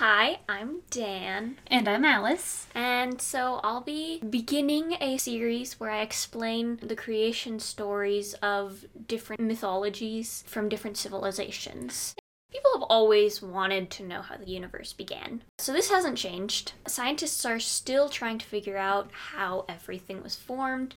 Hi, I'm Dan. And I'm Alice. And so I'll be beginning a series where I explain the creation stories of different mythologies from different civilizations. People have always wanted to know how the universe began. So this hasn't changed. Scientists are still trying to figure out how everything was formed,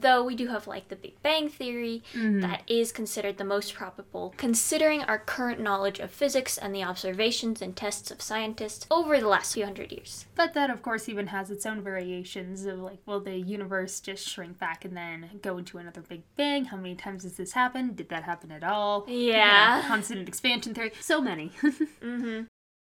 Though we do have like the Big Bang Theory, Mhm. that is considered the most probable, considering our current knowledge of physics and the observations and tests of scientists over the last few hundred years. But that, of course, even has its own variations of like, will the universe just shrink back and then go into another Big Bang? How many times has this happened? Did that happen at all? Yeah. You know, constant expansion theory. So many. Mm-hmm.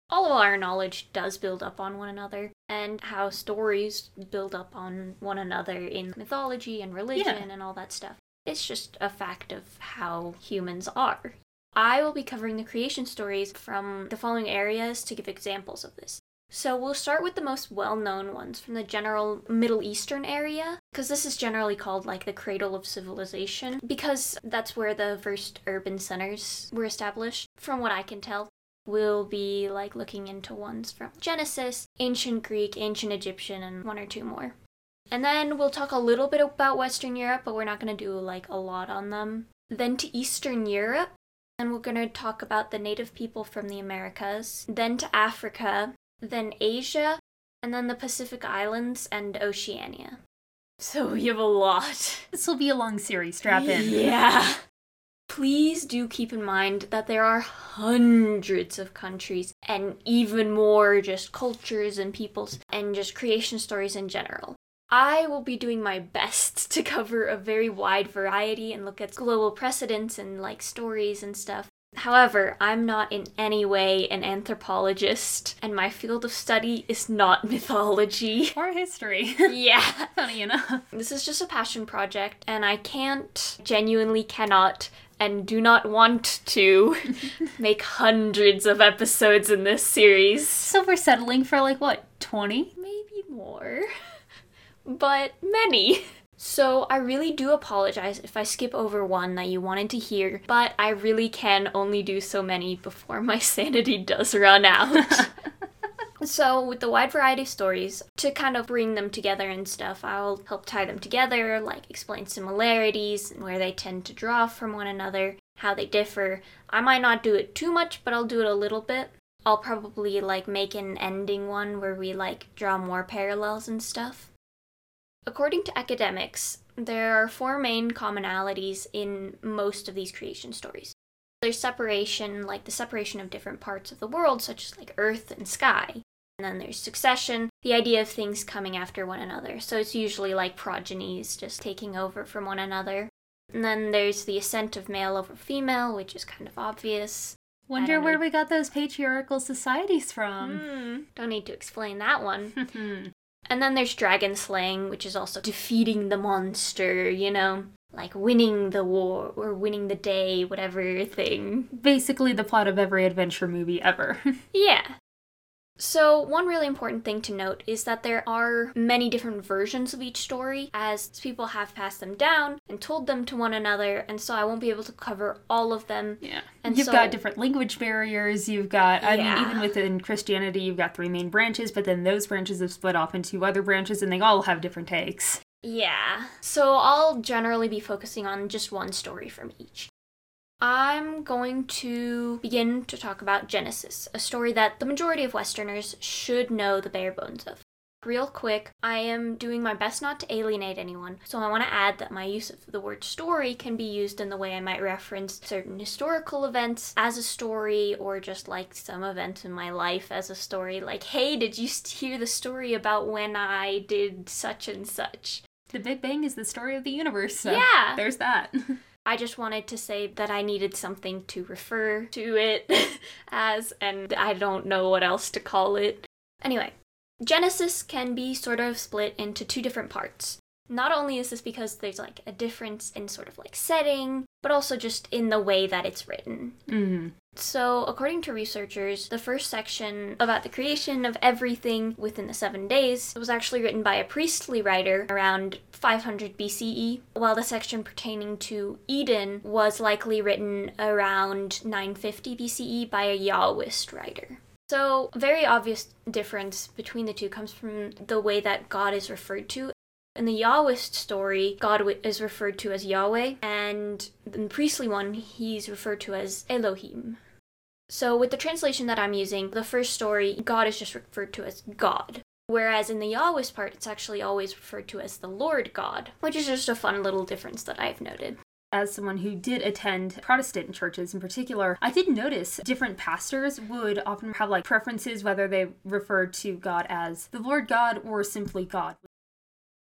All of our knowledge does build up on one another, and how stories build up on one another in mythology and religion and all that stuff. It's just a fact of how humans are. I will be covering the creation stories from the following areas to give examples of this. So we'll start with the most well-known ones from the general Middle Eastern area, because this is generally called like the cradle of civilization, because that's where the first urban centers were established, from what I can tell we'll be like looking into ones from Genesis, ancient Greek, ancient Egyptian, and one or two more. And then we'll talk a little bit about Western Europe, but we're not going to do like a lot on them. Then to Eastern Europe, and we're going to talk about the native people from the Americas. Then to Africa, then Asia, and then the Pacific Islands and Oceania. So we have a lot. this will be a long series. Strap in. Yeah. Please do keep in mind that there are hundreds of countries and even more just cultures and peoples and just creation stories in general. I will be doing my best to cover a very wide variety and look at global precedents and like stories and stuff. However, I'm not in any way an anthropologist, and my field of study is not mythology. Or history. yeah. Funny enough. This is just a passion project, and I can't, genuinely cannot, and do not want to make hundreds of episodes in this series. So we're settling for like what, 20? Maybe more, but many. So I really do apologize if I skip over one that you wanted to hear, but I really can only do so many before my sanity does run out. So, with the wide variety of stories, to kind of bring them together and stuff, I'll help tie them together, like explain similarities, and where they tend to draw from one another, how they differ. I might not do it too much, but I'll do it a little bit. I'll probably like make an ending one where we like draw more parallels and stuff. According to academics, there are four main commonalities in most of these creation stories. There's separation, like the separation of different parts of the world, such as like earth and sky. And then there's succession, the idea of things coming after one another. So it's usually like progenies just taking over from one another. And then there's the ascent of male over female, which is kind of obvious. Wonder where we got those patriarchal societies from. Hmm, don't need to explain that one. Hmm. And then there's dragon slaying, which is also defeating the monster, you know? Like winning the war or winning the day, whatever thing. Basically, the plot of every adventure movie ever. Yeah. So, one really important thing to note is that there are many different versions of each story, as people have passed them down and told them to one another, and so I won't be able to cover all of them. Yeah. And you've so- got different language barriers. You've got, I Yeah. mean, even within Christianity, you've got three main branches, but then those branches have split off into other branches and they all have different takes. Yeah. So, I'll generally be focusing on just one story from each. I'm going to begin to talk about Genesis, a story that the majority of Westerners should know the bare bones of. Real quick, I am doing my best not to alienate anyone, so I want to add that my use of the word story can be used in the way I might reference certain historical events as a story, or just like some event in my life as a story, like, hey, did you hear the story about when I did such and such? The Big Bang is the story of the universe. So Yeah. There's that. I just wanted to say that I needed something to refer to it as, and I don't know what else to call it. Anyway, Genesis can be sort of split into two different parts. Not only is this because there's like a difference in sort of like setting, but also just in the way that it's written. mm. So, according to researchers, the first section about the creation of everything within the seven days was actually written by a priestly writer around 500 BCE, while the section pertaining to Eden was likely written around 950 BCE by a Yahwist writer. So, a very obvious difference between the two comes from the way that God is referred to. In the Yahwist story, God is referred to as Yahweh, and in the priestly one, he's referred to as Elohim. So, with the translation that I'm using, the first story, God is just referred to as God. Whereas in the Yahwist part, it's actually always referred to as the Lord God, which is just a fun little difference that I've noted. As someone who did attend Protestant churches in particular, I did notice different pastors would often have like preferences whether they referred to God as the Lord God or simply God.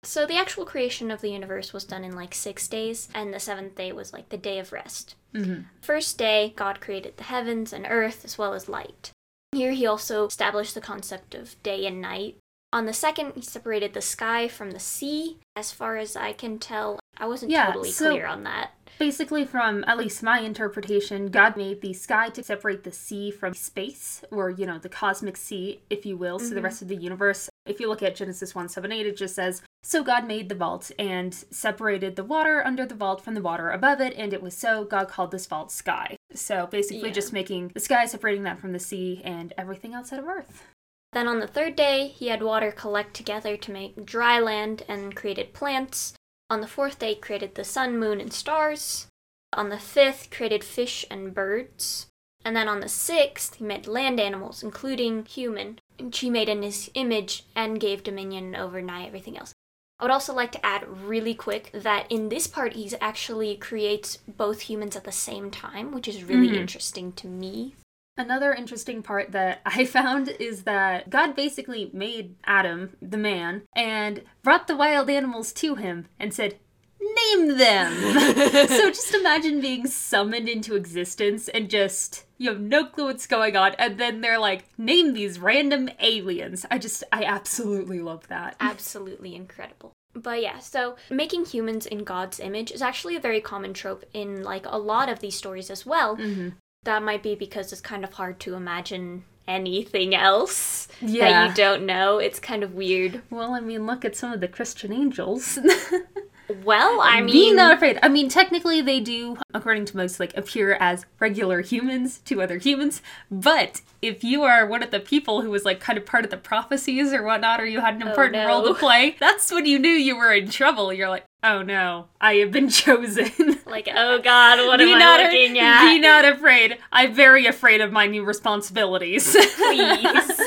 So, the actual creation of the universe was done in like six days, and the seventh day was like the day of rest. Mm-hmm. First day, God created the heavens and earth as well as light. Here, he also established the concept of day and night. On the second, he separated the sky from the sea. As far as I can tell, I wasn't Yeah, totally so- clear on that. Basically, from at least my interpretation, God made the sky to separate the sea from space, or, you know, the cosmic sea, if you will, so the rest of the universe. If you look at Genesis 1 7 8, it just says, So God made the vault and separated the water under the vault from the water above it, and it was so. God called this vault sky. So basically, Yeah. just making the sky separating that from the sea and everything outside of Earth. Then on the third day, he had water collect together to make dry land and created plants. On the fourth day, created the sun, moon, and stars. On the fifth, created fish and birds. And then on the sixth, he made land animals, including human, which he made in his image and gave dominion over nigh everything else. I would also like to add really quick that in this part, he actually creates both humans at the same time, which is really Mhm. interesting to me. Another interesting part that I found is that God basically made Adam, the man, and brought the wild animals to him and said, Name them! so just imagine being summoned into existence and just, you have no clue what's going on, and then they're like, Name these random aliens. I just, I absolutely love that. absolutely incredible. But yeah, so making humans in God's image is actually a very common trope in like a lot of these stories as well. hmm That might be because it's kind of hard to imagine anything else that you don't know. It's kind of weird. Well, I mean, look at some of the Christian angels. Well, I mean, Be mean, not afraid. I mean, technically, they do, according to most, like appear as regular humans to other humans. But if you are one of the people who was like kind of part of the prophecies or whatnot, or you had an Oh, important no. role to play, that's when you knew you were in trouble. You're like, oh no, I have been chosen. like, oh god, what be am not I a- looking at? Be not afraid. I'm very afraid of my new responsibilities. Please.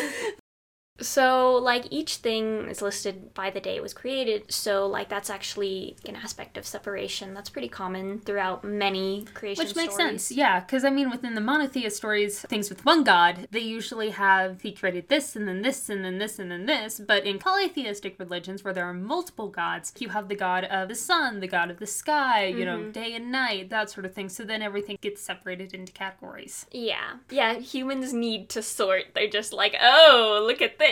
So, like, each thing is listed by the day it was created. So, like, that's actually an aspect of separation that's pretty common throughout many creation Which makes stories. sense, yeah, because I mean, within the monotheist stories, things with one god, they usually have he created this and then this and then this and then this. But in polytheistic religions, where there are multiple gods, you have the god of the sun, the god of the sky, you know, Mm-hmm. day and night, that sort of thing. So then everything gets separated into categories. Yeah. Yeah, humans need to sort. They're just like, oh, look at this.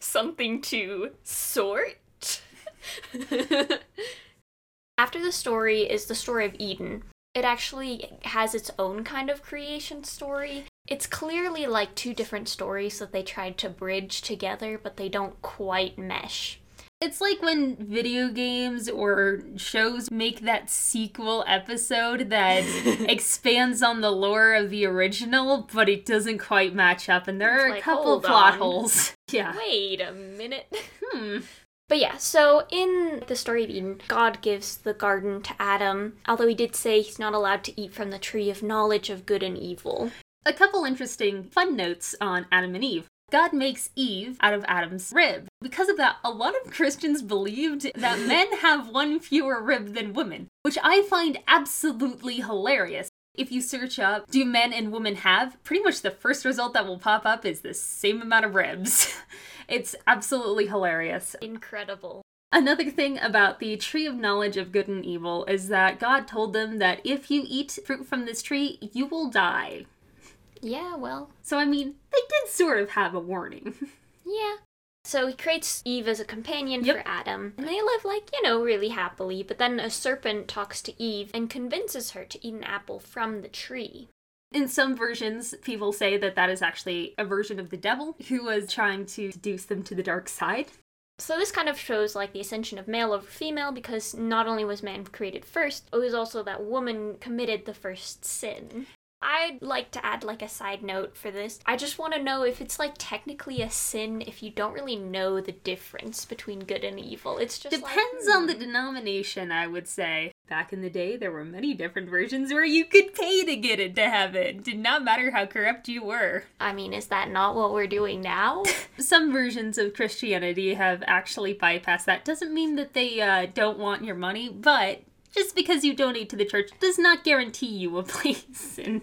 Something to sort. After the story is the story of Eden. It actually has its own kind of creation story. It's clearly like two different stories that they tried to bridge together, but they don't quite mesh. It's like when video games or shows make that sequel episode that expands on the lore of the original, but it doesn't quite match up, and there It's are a couple plot on. holes. Yeah. Wait a minute. Hmm. But yeah, so in the story of Eden, God gives the garden to Adam, although he did say he's not allowed to eat from the tree of knowledge of good and evil. A couple interesting fun notes on Adam and Eve. God makes Eve out of Adam's rib. Because of that, a lot of Christians believed that men have one fewer rib than women, which I find absolutely hilarious. If you search up, do men and women have? Pretty much the first result that will pop up is the same amount of ribs. it's absolutely hilarious. Incredible. Another thing about the tree of knowledge of good and evil is that God told them that if you eat fruit from this tree, you will die. Yeah, well, So, I mean, they did sort of have a warning. yeah. So he creates Eve as a companion Yep. for Adam, and they live like, you know, really happily, but then a serpent talks to Eve and convinces her to eat an apple from the tree. In some versions, people say that that is actually a version of the devil who was trying to seduce them to the dark side. So this kind of shows like the ascension of male over female because not only was man created first, it was also that woman committed the first sin. I'd like to add like a side note for this. I just want to know if it's like technically a sin if you don't really know the difference between good and evil. It's just Depends like, on the hmm. denomination, I would say. Back in the day, there were many different versions where you could pay to get into heaven. Did not matter how corrupt you were. I mean, is that not what we're doing now? Some versions of Christianity have actually bypassed that. Doesn't mean that they uh, don't want your money, but just because you donate to the church does not guarantee you a place in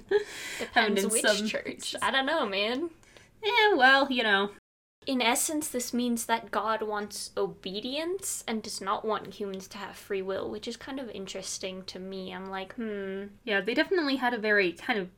Depends in which some church. I don't know, man. Yeah, well, you know, In essence, this means that God wants obedience and does not want humans to have free will, which is kind of interesting to me. I'm like, hmm. Yeah, they definitely had a very kind of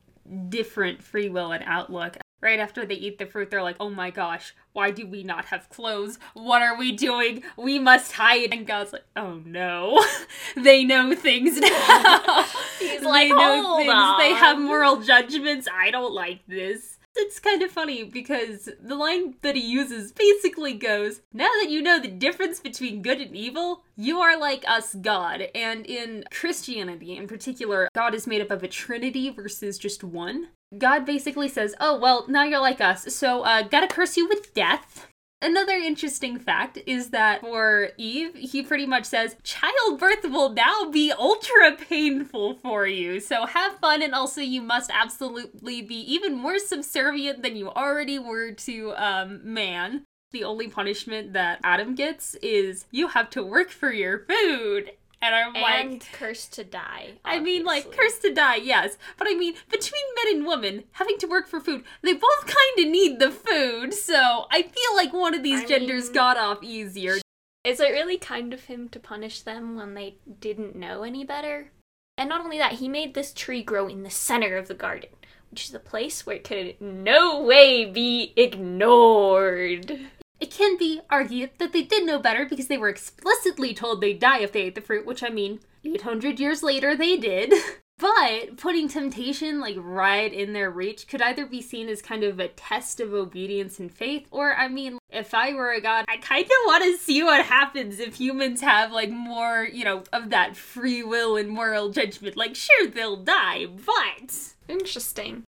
different free will and outlook. Right after they eat the fruit, they're like, oh my gosh, why do we not have clothes? What are we doing? We must hide. And God's like, oh no. they know things now. He's They like, know things. on. They have moral judgments. I don't like this. It's kind of funny because the line that he uses basically goes, Now that you know the difference between good and evil, you are like us, God. And in Christianity in particular, God is made up of a trinity versus just one. God basically says, Oh, well, now you're like us, so uh, gotta curse you with death. Another interesting fact is that for Eve, he pretty much says, childbirth will now be ultra painful for you. So have fun, and also you must absolutely be even more subservient than you already were to um, man. The only punishment that Adam gets is you have to work for your food. And I'm and like, cursed to die. I mean, like, cursed to die, yes. But I mean, between men and women having to work for food, they both kind of need the food. So I feel like one of these I genders mean- got off easier. Is it really kind of him to punish them when they didn't know any better? And not only that, he made this tree grow in the center of the garden, which is a place where it could no way be ignored. It can be argued that they did know better because they were explicitly told they'd die if they ate the fruit, which I mean, 800 years later they did. But putting temptation like right in their reach could either be seen as kind of a test of obedience and faith, or I mean, if I were a god, I kind of want to see what happens if humans have like more, you know, of that free will and moral judgment. Like, sure, they'll die, but Interesting.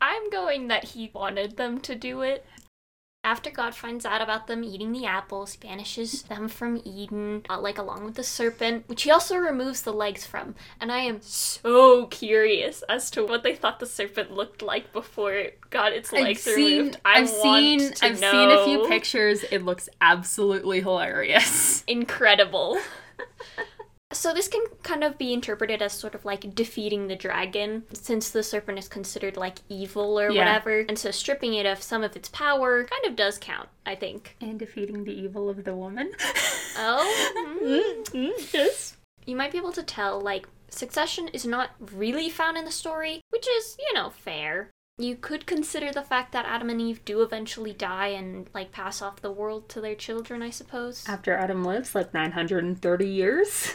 I'm going that he wanted them to do it. After God finds out about them eating the apples, he banishes them from Eden, uh, like along with the serpent, which he also removes the legs from. And I am so curious as to what they thought the serpent looked like before it got its legs removed. I I've want seen, I've seen a few pictures. It looks absolutely hilarious. incredible. so this can kind of be interpreted as sort of like defeating the dragon, since the serpent is considered like evil or Yeah. whatever, and so stripping it of some of its power kind of does count, I think. And defeating the evil of the woman. Oh, mm. yes. you might be able to tell like succession is not really found in the story, which is you know fair. You could consider the fact that Adam and Eve do eventually die and like pass off the world to their children, I suppose. After Adam lives like 930 years.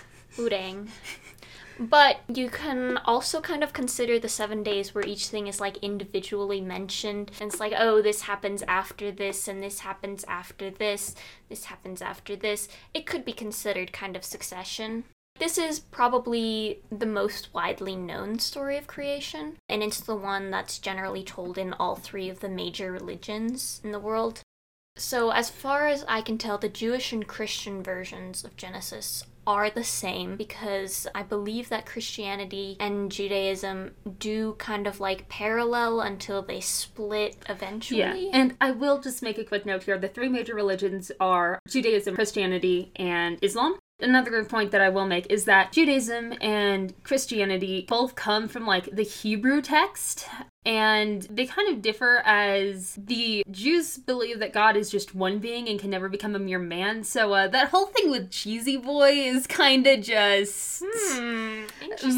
But you can also kind of consider the seven days where each thing is like individually mentioned. And it's like, oh, this happens after this, and this happens after this, this happens after this. It could be considered kind of succession. This is probably the most widely known story of creation, and it's the one that's generally told in all three of the major religions in the world. So, as far as I can tell, the Jewish and Christian versions of Genesis are the same because I believe that Christianity and Judaism do kind of like parallel until they split eventually. Yeah. And I will just make a quick note here. The three major religions are Judaism, Christianity, and Islam. Another point that I will make is that Judaism and Christianity both come from like the Hebrew text and they kind of differ as the Jews believe that God is just one being and can never become a mere man. So uh, that whole thing with cheesy boy is kind of just Hmm.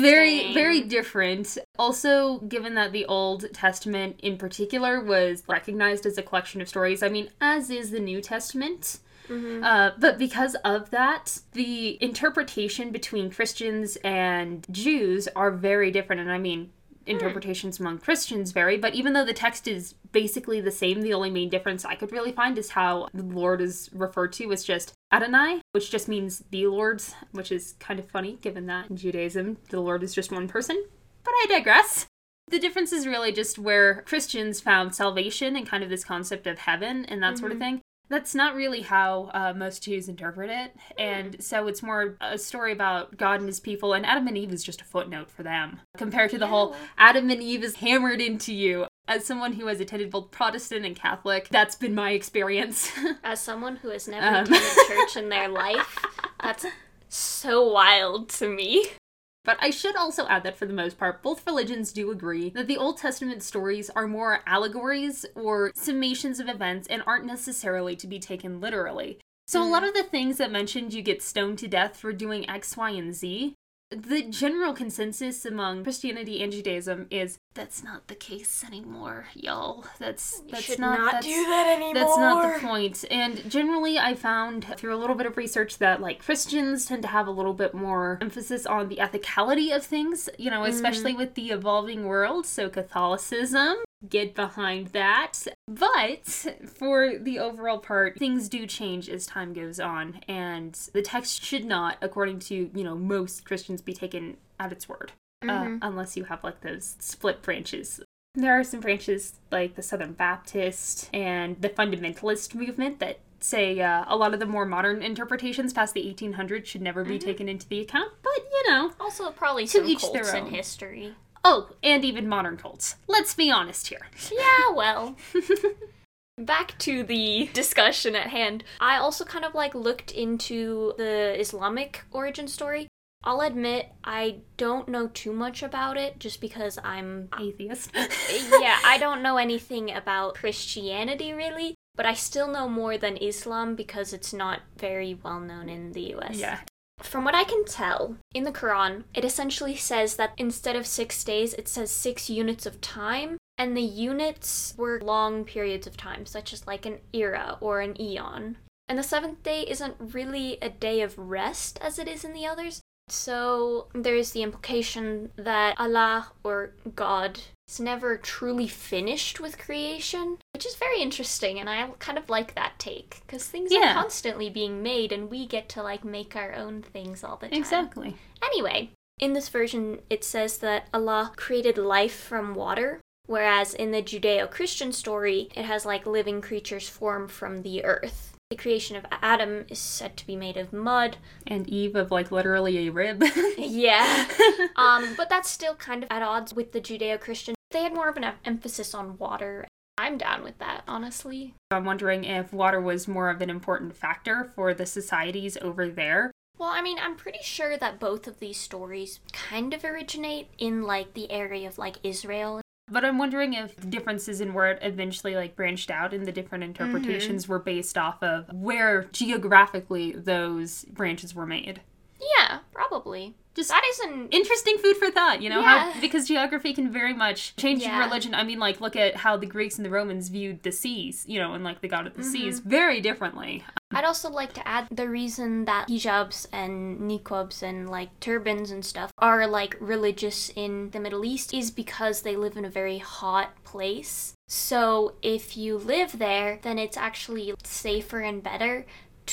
very very different also given that the old testament in particular was recognized as a collection of stories i mean as is the new testament Mhm. uh, but because of that the interpretation between christians and jews are very different and i mean Hmm. interpretations among christians vary but even though the text is basically the same the only main difference i could really find is how the lord is referred to as just adonai which just means the lord which is kind of funny given that in judaism the lord is just one person. But i digress. The difference is really just where Christians found salvation and kind of this concept of heaven and that sort of mm-hmm. thing. That's not really how uh, most Jews interpret it. And so it's more a story about God and his people, and Adam and Eve is just a footnote for them compared to the whole Adam and Eve is hammered into you. As someone who has attended both Protestant and Catholic, that's been my experience. As someone who has never Um. attended church in their life, that's so wild to me. But I should also add that for the most part, both religions do agree that the Old Testament stories are more allegories or summations of events and aren't necessarily to be taken literally. So, a hmm. lot of the things that mentioned you get stoned to death for doing X, Y, and Z, the general consensus among Christianity and Judaism is that's not the case anymore, y'all. That's that's should not, not that's, do that anymore. That's not the point. And generally, I found through a little bit of research that like Christians tend to have a little bit more emphasis on the ethicality of things. You know, especially mm-hmm. with the evolving world. So Catholicism. Get behind that. But for the overall part, things do change as time goes on, and the text should not, according to, you know, most Christians, be taken at its word uh, unless you have like those split branches. There are some branches like the Southern Baptist and the fundamentalist movement that say uh, a lot of the more modern interpretations past the 1800s should never be taken into the account, but you know. Also, probably some each cults their in own. history. Oh, and even modern cults. Let's be honest here. Yeah, well. Back to the discussion at hand. I also kind of like looked into the Islamic origin story. I'll admit I don't know too much about it just because I'm Atheist. yeah, I don't know anything about Christianity really, but I still know more than Islam because it's not very well known in the US. yeah. From what I can tell, in the Quran, it essentially says that instead of six days, it says six units of time, and the units were long periods of time, such as like an era or an eon. And the seventh day isn't really a day of rest as it is in the others. So there is the implication that Allah or God is never truly finished with creation, which is very interesting, and I kind of like that take because things Yeah. are constantly being made, and we get to like make our own things all the time. Exactly. Anyway, in this version, it says that Allah created life from water, whereas in the Judeo Christian story, it has like living creatures formed from the earth. The creation of Adam is said to be made of mud. And Eve of like literally a rib. Yeah. um, but that's still kind of at odds with the Judeo Christian. They had more of an em- emphasis on water. I'm down with that, honestly. I'm wondering if water was more of an important factor for the societies over there. Well, I mean, I'm pretty sure that both of these stories kind of originate in like the area of like Israel But I'm wondering if differences in where it eventually like branched out in the different mm-hmm. interpretations were based off of where geographically those branches were made. Probably. Just That is an interesting food for thought, you know, Yeah. how because geography can very much change your Yeah. religion. I mean, like look at how the Greeks and the Romans viewed the seas, you know, and like the god of the Mm-hmm. seas very differently. I'd also like to add the reason that hijabs and niqabs and like turbans and stuff are like religious in the Middle East is because they live in a very hot place. So if you live there, then it's actually safer and better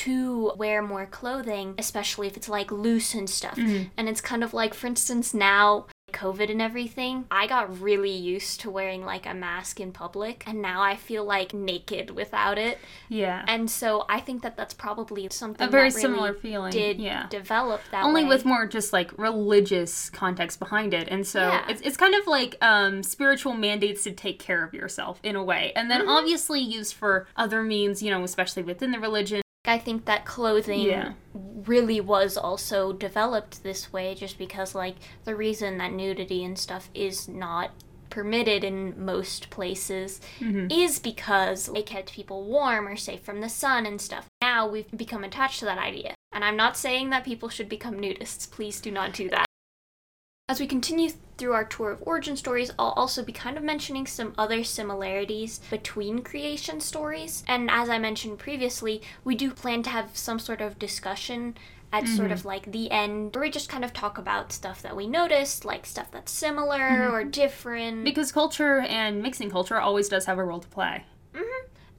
to wear more clothing, especially if it's like loose and stuff. And it's kind of like, for instance, now COVID and everything, I got really used to wearing like a mask in public, and now I feel like naked without it. Yeah. And so I think that that's probably something a very that really similar feeling. did yeah. develop that only way. with more just like religious context behind it and so Yeah. it's, it's kind of like um, spiritual mandates to take care of yourself in a way and Mm-hmm. then obviously used for other means you know especially within the religion I think that clothing Yeah. really was also developed this way just because like the reason that nudity and stuff is not permitted in most places Mm-hmm. is because it kept people warm or safe from the sun and stuff. Now we've become attached to that idea. And I'm not saying that people should become nudists. Please do not do that. As we continue through our tour of origin stories, I'll also be kind of mentioning some other similarities between creation stories. And as I mentioned previously, we do plan to have some sort of discussion at sort of mm-hmm. like the end where we just kind of talk about stuff that we noticed, like stuff that's similar mm-hmm. or different. because culture and mixing culture always does have a role to play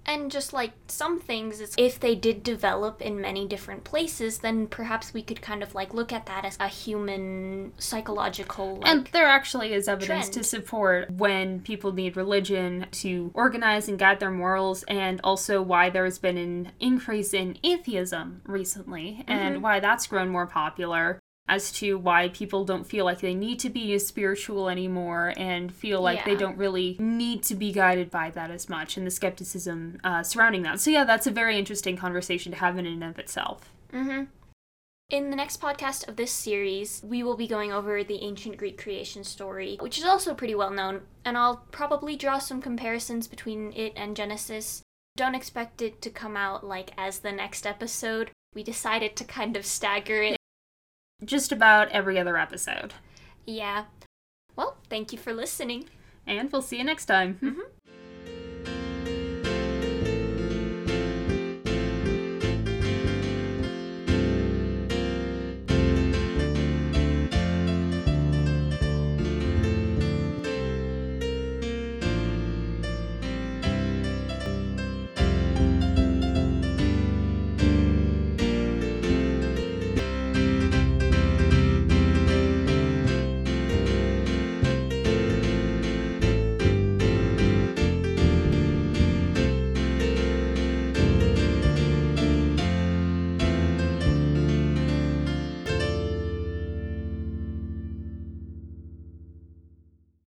And just like some things, it's, if they did develop in many different places, then perhaps we could kind of like look at that as a human psychological. Like, And there actually is evidence to support when people need religion to organize and guide their morals, and also why there's been an increase in atheism recently, and mm-hmm. why that's grown more popular. As to why people don't feel like they need to be as spiritual anymore and feel like they don't really need to be guided by that as much, and the skepticism uh, surrounding that. So, yeah, that's a very interesting conversation to have in and of itself. hmm In the next podcast of this series, we will be going over the ancient Greek creation story, which is also pretty well known, and I'll probably draw some comparisons between it and Genesis. Don't expect it to come out like as the next episode. We decided to kind of stagger it. Just about every other episode. Yeah. Well, thank you for listening. And we'll see you next time. Mhm.